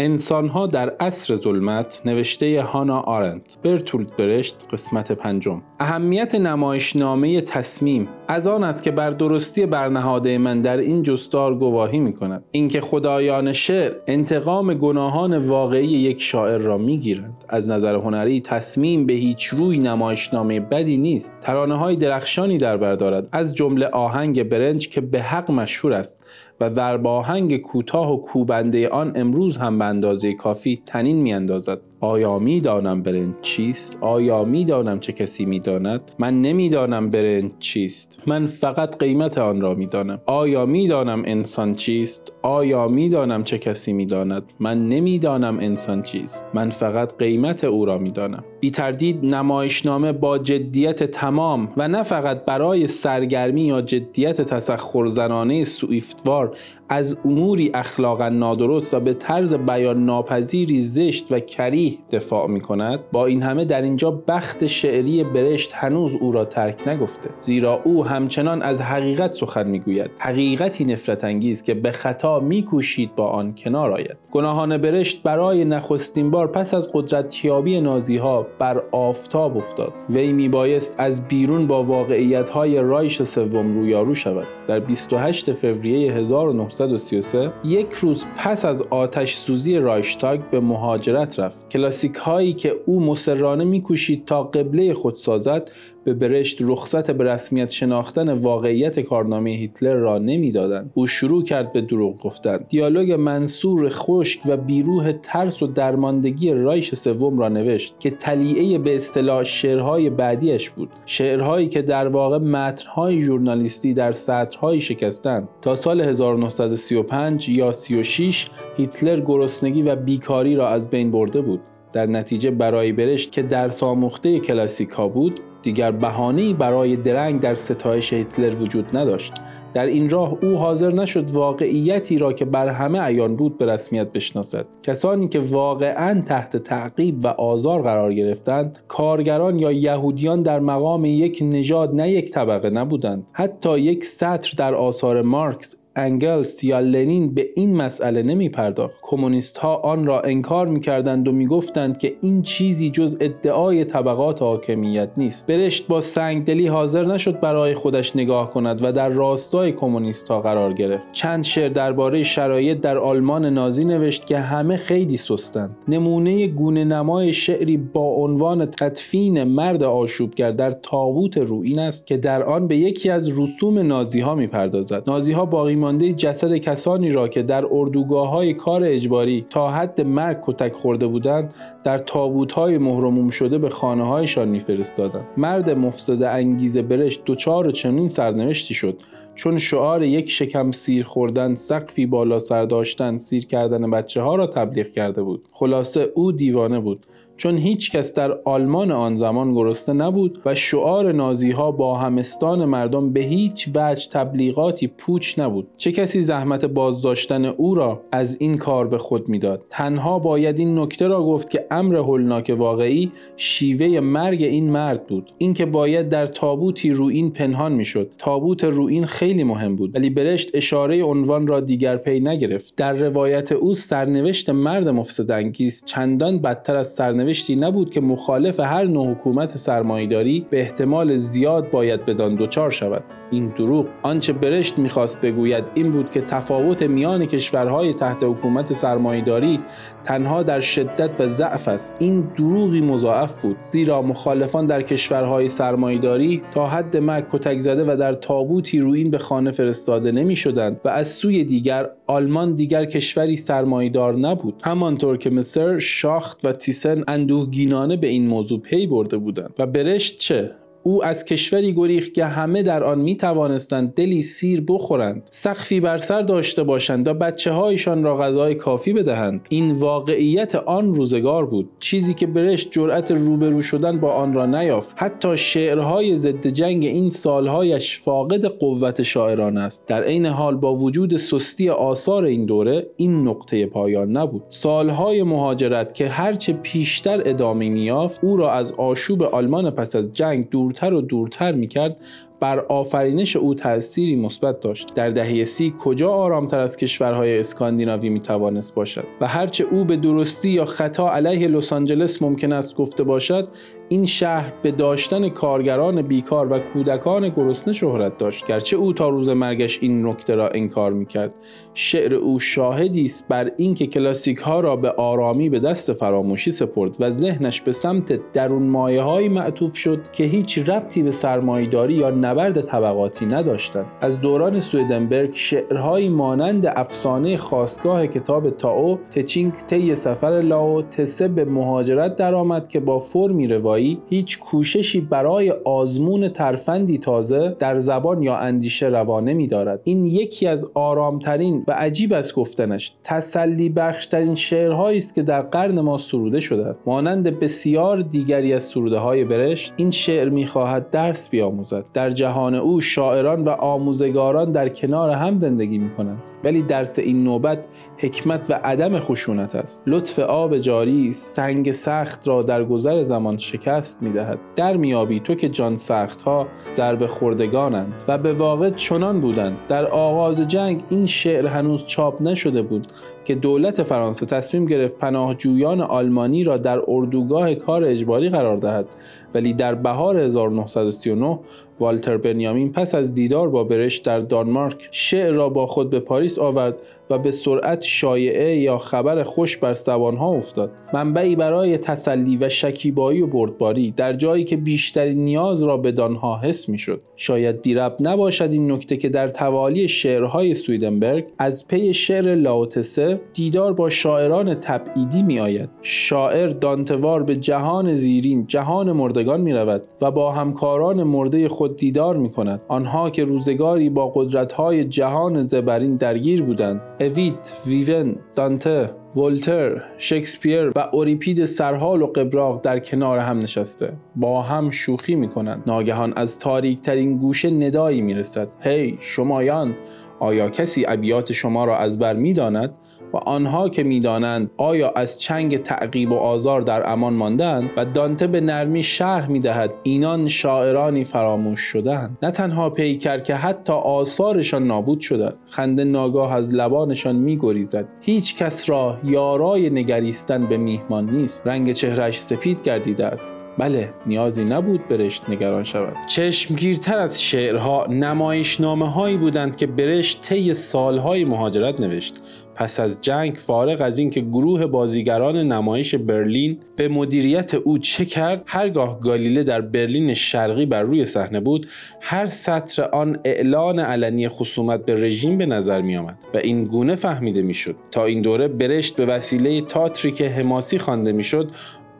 انسانها در عصر ظلمت نوشته هانا آرنت برتولد برشت قسمت پنجم. اهمیت نمایشنامه تصمیم از آن است که بر درستی برنهاده من در این جستار گواهی می کند اینکه خدایان شعر انتقام گناهان واقعی یک شاعر را می گیرند از نظر هنری تصمیم به هیچ روی نمایشنامه بدی نیست. ترانه های درخشانی در بر دارد از جمله آهنگ برنج که به حق مشهور است. و در آهنگ کوتاه و کوبنده آن امروز هم به اندازه کافی تنین میاندازد. آیا می‌دانم برنج چیست؟ آیا می‌دانم چه کسی می‌داند؟ من نمی‌دانم برنج چیست. من فقط قیمت آن را می‌دانم. آیا می‌دانم انسان چیست؟ آیا می‌دانم چه کسی می‌داند؟ من نمی‌دانم انسان چیست. من فقط قیمت او را می‌دانم. بی تردید نمایشنامه با جدیت تمام و نه فقط برای سرگرمی یا جدیت تسخرزنانه سویفتوار از اموری اخلاقا نادرست و به طرز بیان ناپذیری زشت و کریه دفاع می کند با این همه در اینجا بخت شعری برشت هنوز او را ترک نگفته. زیرا او همچنان از حقیقت سخن می‌گوید. حقیقتی نفرت انگیز که به خطا میکوشید با آن کنار آید. گناهان برشت برای نخستین بار پس از قدرتیابی نازی ها بر آفتاب افتاد. وی میبایست از بیرون با واقعیت های رایش سوم رویارو شود. در 28 فوریه 1933 یک روز پس از آتش سوزی رایشتاگ به مهاجرت رفت کلاسیک هایی که او مسررانه میکوشید تا قبله خود سازد به برشت رخصت به رسمیت شناختن واقعیت کارنامه هیتلر را نمی‌دادند. او شروع کرد به دروغ گفتن. دیالوگ منصور خشک و بیروه ترس و درماندگی رایش سوم را نوشت که تلیعه به اصطلاح شعرهای بعدیش بود. شعرهایی که در واقع متنهای ژورنالیستی در سطرهایی شکستند. تا سال 1935 یا 36 هیتلر گرسنگی و بیکاری را از بین برده بود. در نتیجه برای برشت که در ساموخته کلاسیکا بود دیگر بهانه‌ای برای درنگ در ستایش هیتلر وجود نداشت. در این راه او حاضر نشد واقعیتی را که بر همه عیان بود به رسمیت بشناسد. کسانی که واقعا تحت تعقیب و آزار قرار گرفتند کارگران یا یهودیان در مقام یک نژاد نه یک طبقه نبودند. حتی یک سطر در آثار مارکس انگلس یا لنین به این مسئله نمی پرداخت کمونیست ها آن را انکار می کردند و می گفتند که این چیزی جز ادعای طبقات حاکمیت نیست. برشت با سنگدلی حاضر نشد برای خودش نگاه کند و در راستای کمونیست ها قرار گرفت. چند شعر درباره شرایط در آلمان نازی نوشت که همه خیلی سستند. نمونه گونه نمای شعری با عنوان تدفین مرد آشوبگر در تابوت روئین است که در آن به یکی از رسوم نازی ها می پردازد نازی ها باقی مانده جسد کسانی را که در اردوگاه های کار اجباری تا حد مرگ کتک خورده بودند در تابوت های مهرموم شده به خانه هایشان میفرستادند. مرد مفسد انگیزه برشت دچار چنین سرنوشتی شد. چون شعار یک شکم سیر خوردن سقفی بالا سر داشتن سیر کردن بچه ها را تبلیغ کرده بود. خلاصه او دیوانه بود. چون هیچ کس در آلمان آن زمان گرسنه نبود و شعار نازی ها با همستان مردم به هیچ وجه تبلیغاتی پوچ نبود. چه کسی زحمت بازداشتن او را از این کار به خود می‌داد؟ تنها باید این نکته را گفت که امر هولناک واقعی شیوه مرگ این مرد بود. اینکه باید در تابوتی روین پنهان می‌شد. تابوت روین خیلی مهم بود. ولی برشت اشاره عنوان را دیگر پی نگرفت. در روایت او سرنوشت مرد مفسد انگیز چندان بدتر از سرنوشت سرنوشتی نبود که مخالف هر نوع حکومت سرمایهداری به احتمال زیاد باید بدان دچار شود. این دروغ آنچه برشت می‌خواست بگوید این بود که تفاوت میان کشورهای تحت حکومت سرمایهداری تنها در شدت و ضعف است. این دروغی مضاعف بود زیرا مخالفان در کشورهای سرمایهداری تا حد مرگ کتک زده و در تابوتی روین به خانه فرستاده نمی شدند و از سوی دیگر آلمان دیگر کشوری سرمایهدار نبود. همانطور که مصر شاخت و تیسن اندوهگینانه به این موضوع پی برده بودند. و برشت چه؟ او از کشوری گریخت که همه در آن می توانستند دلی سیر بخورند سقفی بر سر داشته باشند و بچه هایشان را غذای کافی بدهند. این واقعیت آن روزگار بود چیزی که برشت جرأت روبرو شدن با آن را نیافت. حتی شعرهای ضد جنگ این سالهایش فاقد قوت شاعران است. در عین حال با وجود سستی آثار این دوره این نقطه پایان نبود. سالهای مهاجرت که هرچه پیشتر ادامه میافت او را از آشوب آلمان پس از جنگ دور دورتر و دورتر می‌کرد بر آفرینش او تأثیری مثبت داشت. در دهه سی کجا آرامتر از کشورهای اسکاندیناوی می توانست باشد؟ و هرچه او به درستی یا خطا علیه لس آنجلس ممکن است گفته باشد این شهر به داشتن کارگران بیکار و کودکان گرسنه شهرت داشت. گرچه او تا روز مرگش این نکته را انکار می‌کرد. شعر او شاهدی است بر اینکه کلاسیک ها را به آرامی به دست فراموشی سپرد و ذهنش به سمت درون مایه های معطوف شد که هیچ ربطی به سرمایهداری یا نبرد طبقاتی نداشتند. از دوران سویدنبرگ شعرهایی مانند افسانه خاصگاه کتاب تاو تچینگ طی سفر لاو تسه به مهاجرت درآمد که با فرمی روایی هیچ کوششی برای آزمون ترفندی تازه در زبان یا اندیشه روا نمیدارد. این یکی از آرامترین و عجیب از گفتنش. تسلی بخشترین شعرهایی است که در قرن ما سروده شده است. مانند بسیار دیگری از سروده های برشت این شعر می‌خواهد درس بیاموزد. در جهان او شاعران و آموزگاران در کنار هم زندگی می‌کنند. ولی درس این نوبت حکمت و عدم خشونت است. لطف آب جاری سنگ سخت را در گذر زمان شکست می‌دهد. در میابی تو که جان سخت ها ضرب خوردگانند و به واقع چنان بودند. در آغاز جنگ این شعر هنوز چاپ نشده بود که دولت فرانسه تصمیم گرفت پناهجویان آلمانی را در اردوگاه کار اجباری قرار دهد. ولی در بهار 1939 والتر بنیامین پس از دیدار با برش در دانمارک شعر را با خود به پاریس آورد و به سرعت شایعه یا خبر خوش بر ها افتاد. منبعی برای تسلی و شکیبایی و بردباری در جایی که بیشترین نیاز را به دانها حس می‌شد. شاید بیرب نباشد این نکته که در توالی شعرهای سویدنبرگ از پی شعر لاوتسه دیدار با شاعران تبعیدی می آید شاعر دانتوار به جهان زیرین جهان مردگان می رود و با همکاران مرده خود دیدار می کند آنها که روزگاری با قدرتهای جهان زبرین درگیر بودند. اویت، ویون، دانته، ولتر، شکسپیر و اوریپید سرحال و قبراق در کنار هم نشسته. با هم شوخی می کنند ناگهان از تاریک ترین گوشه ندایی می رسد هی hey, شمایان آیا کسی ابیات شما را از بر می داند؟ و آنها که می‌دانند آیا از چنگ تعقیب و آزار در امان ماندند و دانته به نرمی شرح می‌دهد اینان شاعرانی فراموش شدند نه تنها پیکر که حتی آثارشان نابود شده است خنده ناگاه از لبانشان میگریزد. هیچ کس را یارای نگریستن به میهمان نیست. رنگ چهرش سپید گردیده است. بله نیازی نبود برشت نگران شود. چشمگیرتر از شعرها نمایشنامه هایی بودند که برشت طی سالهای مهاجرت نوشت. پس از جنگ فارغ از اینکه گروه بازیگران نمایش برلین به مدیریت او چه کرد هرگاه گالیله در برلین شرقی بر روی صحنه بود هر سطر آن اعلان علنی خصومت به رژیم به نظر می آمد و این گونه فهمیده می‌شد. تا این دوره برشت به وسیله تاتری که حماسی خوانده می‌شد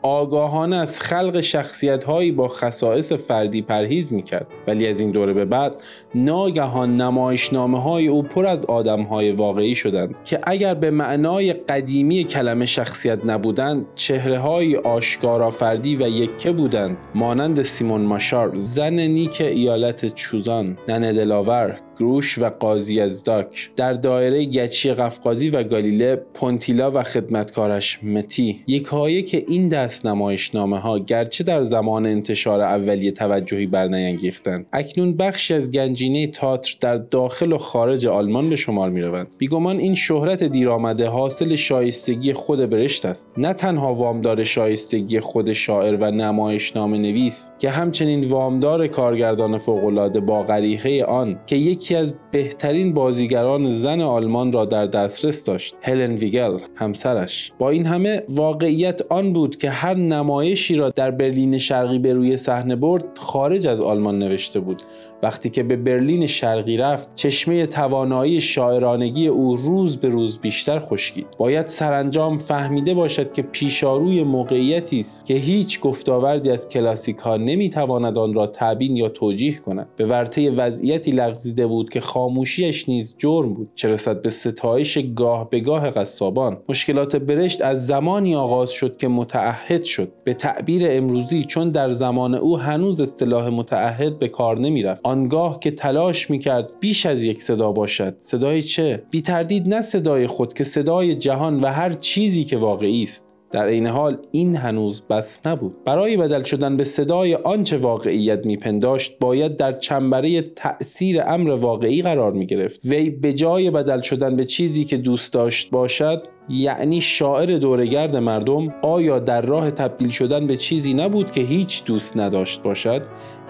آگاهانه از خلق شخصیت هایی با خصائص فردی پرهیز می‌کرد. ولی از این دوره به بعد ناگهان نمایشنامه های او پر از آدم های واقعی شدند که اگر به معنای قدیمی کلمه شخصیت نبودند چهره های آشکارا فردی و یکه بودند. مانند سیمون ماشار زن نیک ایالت چوزان ننه دلاور گروش و قاضی ازداک در دایره گچی قفقازی و گالیله پونتیلا و خدمتکارش متی. یکهایی که این دست نمایشنامه ها گرچه در زمان انتشار اولیه توجهی برنیانگیختند. اکنون بخشی از گنجینه تاتر در داخل و خارج آلمان به شمار می روند بیگمان این شهرت دیرآمده حاصل شایستگی خود برشت است. نه تنها وامدار شایستگی خود شاعر و نمایشنامه نویس که همچنین وامدار کارگردان فوقالعاده با غریحه آن که یکی یکی از بهترین بازیگران زن آلمان را در دسترس داشت هلن ویگل همسرش. با این همه واقعیت آن بود که هر نمایشی را در برلین شرقی به روی صحنه برد خارج از آلمان نوشته بود. وقتی که به برلین شرقی رفت چشمه توانایی شاعرانگی او روز به روز بیشتر خشکید. باید سرانجام فهمیده باشد که پیشاروی موقعیتی است که هیچ گفتاوردی از کلاسیک ها نمی‌تواند آن را تبیین یا توجیه کند. به ورطه وضعیتی لغزیده بود که خاموشیش نیز جرم بود چه رسد به ستایش گاه به گاه قصابان. مشکلات برشت از زمانی آغاز شد که متعهد شد. به تعبیر امروزی چون در زمان او هنوز اصطلاح متعهد به کار نمی‌رفت. آنگاه که تلاش می‌کرد بیش از یک صدا باشد. صدای چه؟ بی تردید نه صدای خود که صدای جهان و هر چیزی که واقعی است. در عین حال این هنوز بس نبود. برای بدل شدن به صدای آنچه واقعیت میپنداشت باید در چنبره تأثیر امر واقعی قرار می گرفت وی به جای بدل شدن به چیزی که دوست داشت باشد یعنی شاعر دورگرد مردم آیا در راه تبدیل شدن به چیزی نبود که هیچ دوست نداشت باشد؟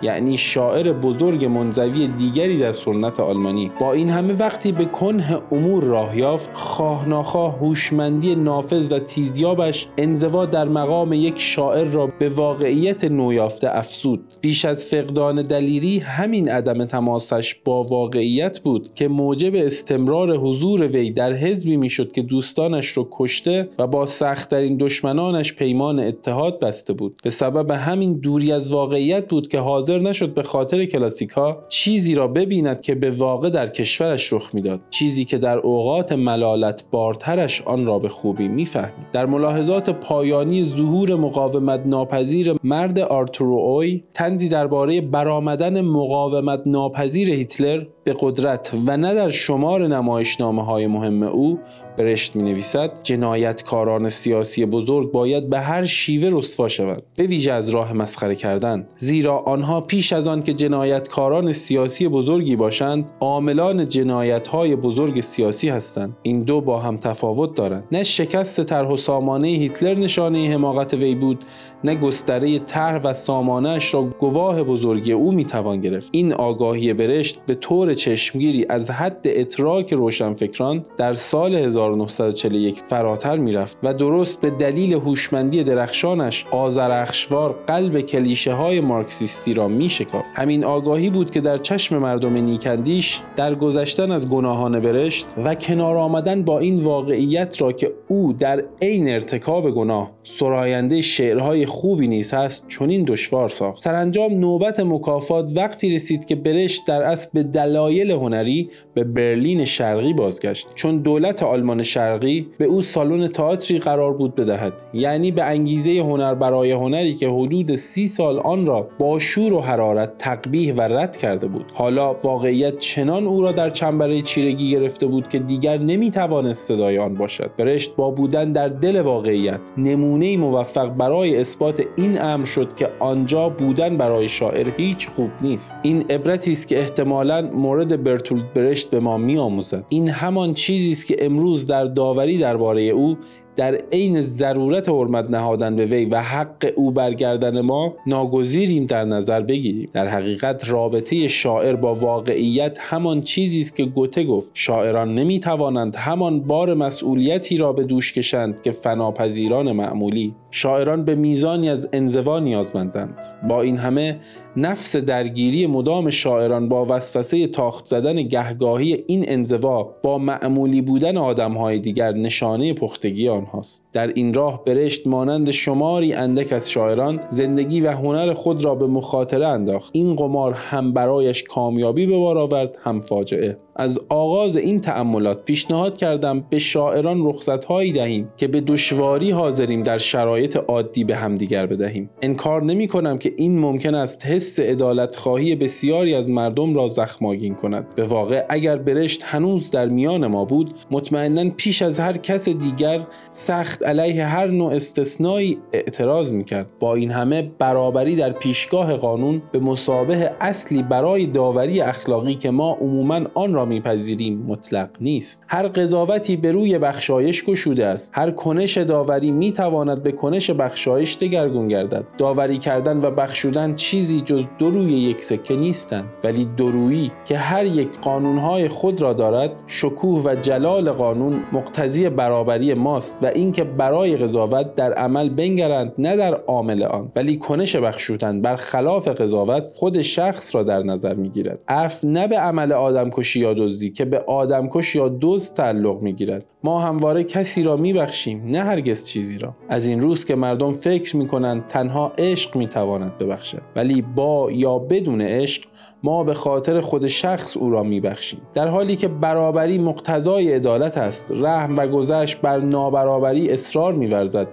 یعنی شاعر بزرگ منزوی دیگری در سنت آلمانی. با این همه وقتی به کنه امور راه یافت خواه ناخواه هوشمندی نافذ و تیزیابش انزوا در مقام یک شاعر را به واقعیت نویافته افسود بیش از فقدان دلیری همین عدم تماسش با واقعیت بود که موجب استمرار حضور وی در حزبی می‌شد که دوستانش رو کشته و با سختترین دشمنانش پیمان اتحاد بسته بود. به سبب همین دوری از واقعیت بود که حاضر حاضر نشد به خاطر کلاسیکا چیزی را ببیند که به واقع در کشورش رخ می‌داد. چیزی که در اوقات ملالت بارترش آن را به خوبی می‌فهمید. در ملاحظات پایانی ظهور مقاومت ناپذیر مرد آرتورو اوی تنزی درباره برآمدن مقاومت ناپذیر هیتلر به قدرت و نه در شمار نمایشنامه های مهم او برشت می نویسد جنایتکاران سیاسی بزرگ باید به هر شیوه رسوا شوند. به ویژه از راه مسخره کردن زیرا آنها پیش از آن که جنایتکاران سیاسی بزرگی باشند عاملان جنایت های بزرگ سیاسی هستند. این دو با هم تفاوت دارند. نه شکست طرح و سامانه هیتلر نشانه حماقت وی بود نه گستره طرح و سامانه را گواه بزرگی او می توان گرفت. این آگاهی برشت به طور چشمگیری از حد اتراک روشنفکران در سال 1941 فراتر می‌رفت و درست به دلیل هوشمندی درخشانش آزرخشوار قلب کلیشه های مارکسیستی را می شکافت همین آگاهی بود که در چشم مردم نیکندیش در گذشتن از گناهان برشت و کنار آمدن با این واقعیت را که او در عین ارتکاب گناه سراینده شعرهای خوبی نیز هست چنین دشوار ساخت. سرانجام نوبت مکافات وقتی رسید که برشت در اصل به دلایل هنری به برلین شرقی بازگشت. چون دولت آلمان شرقی به او سالن تئاتری قرار بود بدهد. یعنی به انگیزه هنر برای هنری که حدود سی سال آن را با شور و حرارت تقبیح و رد کرده بود. حالا واقعیت چنان او را در چنبره چیرگی گرفته بود که دیگر نمی‌توانست صدای آن باشد. برشت با بودن در دل واقعیت نمونه موفق برای اثبات این امر شد که آنجا بودن برای شاعر هیچ خوب نیست. این عبرتی است که احتمالا مورد برتولد برشت به ما میآموزد. این همان چیزی است که امروز در داوری درباره او در عین ضرورت حرمت نهادن به وی و حق او برگردن ما ناگزیریم در نظر بگیریم. در حقیقت رابطه شاعر با واقعیت همان چیزی است که گوته گفت. شاعران نمی توانند همان بار مسئولیتی را به دوش کشند که فناپذیران معمولی. شاعران به میزانی از انزوا نیازمندند. با این همه نفس درگیری مدام شاعران با وسوسه تاخت زدن گهگاهی این انزوا با معمولی بودن آدمهای دیگر نشانه پختگی آنهاست در این راه برشت مانند شماری اندک از شاعران زندگی و هنر خود را به مخاطره انداخت. این قمار هم برایش کامیابی به بار آورد هم فاجعه. از آغاز این تأملات پیشنهاد کردم به شاعران رخصتهایی دهیم که به دشواری حاضریم در شرایط عادی به همدیگر بدهیم. انکار نمی کنم که این ممکن است حس عدالت خواهی بسیاری از مردم را زخماگین کند. به واقع اگر برشت هنوز در میان ما بود مطمئنا پیش از هر کس دیگر سخت علیه هر نوع استثنایی اعتراض می‌کرد. با این همه برابری در پیشگاه قانون به مسابه اصلی برای داوری اخلاقی که ما عموما آن را میپذیریم مطلق نیست. هر قضاوتی به روی بخشایش گشوده است. هر کنش داوری می‌تواند به کنش بخشایش دگرگون گردد. داوری کردن و بخشودن چیزی جز دو روی یک سکه نیستند. ولی درویی که هر یک قانونهای خود را دارد شکوه و جلال قانون مقتضی برابری ماست و اینکه برای قضاوت در عمل بنگرند نه در عامل آن. ولی کنش بخشودن برخلاف قضاوت خود شخص را در نظر می‌گیرد. عفو نه به عمل آدمکشی یا دزدی که به آدمکش یا دزد تعلق می‌گیرد. ما همواره کسی را میبخشیم نه هرگز چیزی را. از این روز که مردم فکر می‌کنند تنها عشق می‌تواند ببخشد. ولی با یا بدون عشق ما به خاطر خود شخص او را میبخشیم. در حالی که برابری مقتضای عدالت است رحم و گذشت بر نابرابری اصرار میورزد.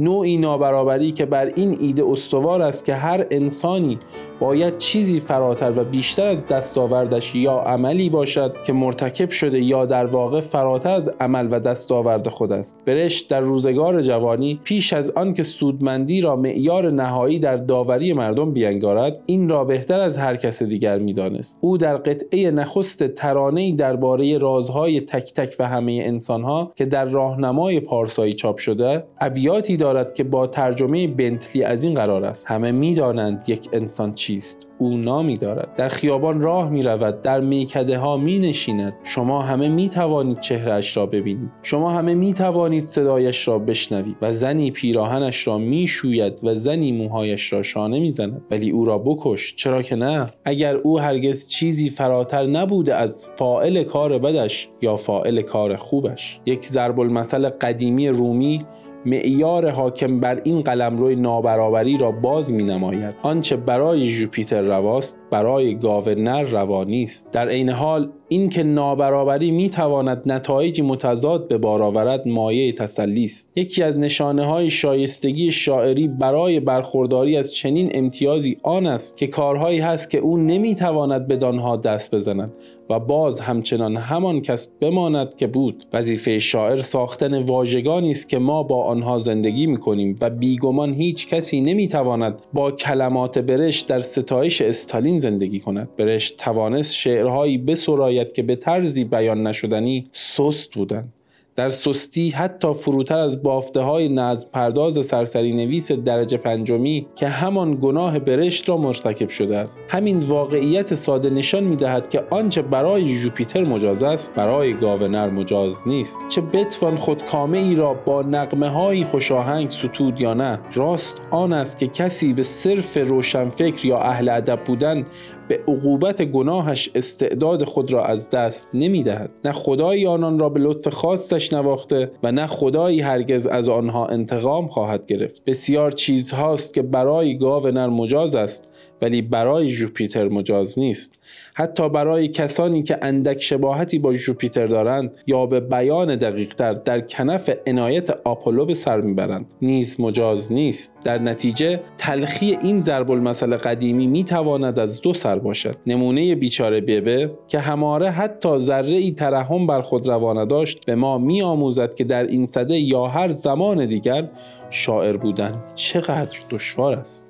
نوعی نابرابری که بر این ایده استوار است که هر انسانی باید چیزی فراتر و بیشتر از دستاوردش یا عملی باشد که مرتکب شده یا در واقع فراتر از عمل و دستاورد خود است. برشت در روزگار جوانی پیش از آن که سودمندی را معیار نهایی در داوری مردم بیانگارد این را بهتر از هر کس دیگر می‌دانست. او در قطعه نخست ترانه‌ای درباره رازهای تک تک و همه انسانها که در راهنمای پارسایی چاپ شده ابیاتی دارد که با ترجمه بنتلی از این قرار است. همه می‌دانند یک انسان چیست. او نامی دارد. در خیابان راه می رود در میکده ها می نشیند شما همه می توانید چهرهش را ببینید. شما همه می توانید صدایش را بشنوید و زنی پیراهنش را می شوید و زنی موهایش را شانه می زند ولی او را بکش. چرا که نه؟ اگر او هرگز چیزی فراتر نبوده از فائل کار بدش یا فائل کار خوبش. یک ضرب المثل قدیمی رومی معیار حاکم بر این قلمرو نابرابری را باز می نماید آنچه برای جوپیتر رواست برای گاونر روا نیست در عین حال اینکه نابرابری می تواند نتایجی متضاد به بار آورد مایه تسلی است. یکی از نشانه های شایستگی شاعری برای برخورداری از چنین امتیازی آن است که کارهایی هست که او نمی تواند بدانها دست بزند و باز همچنان همان کس بماند که بود. وظیفه شاعر ساختن واژگانی است که ما با آنها زندگی می کنیم و بیگمان هیچ کسی نمی تواند با کلمات برشت در ستایش استالین زندگی کند. برشت توانست شعرهایی بسراید که به طرزی بیان نشدنی سست بودند. در سستی حتی فروتر از بافته های نظم پرداز سرسری نویس درجه پنجمی که همان گناه برشت را مرتکب شده است. همین واقعیت ساده نشان می دهد که آنچه برای جوپیتر مجاز است برای گاونر مجاز نیست. چه بتوان خود کامه ای را با نقمه های خوشاهنگ ستود یا نه؟ راست آن است که کسی به صرف روشنفکر یا اهل ادب بودن به عقوبت گناهش استعداد خود را از دست نمی دهد نه خدایی آنان را به لطف خاصش نواخته و نه خدایی هرگز از آنها انتقام خواهد گرفت. بسیار چیزهاست که برای گاونر مجاز است. ولی برای جوپیتر مجاز نیست. حتی برای کسانی که اندک شباهتی با جوپیتر دارند یا به بیان دقیقتر در کنف عنایت آپولو به سر می‌برند. نیز مجاز نیست. در نتیجه تلخی این ضرب المثل قدیمی می‌تواند از دو سر باشد. نمونه بیچاره بیبه که هماره حتی ذره ای ترحم بر خود روانه داشت به ما میآموزد که در این صده یا هر زمان دیگر شاعر بودن چقدر دشوار است.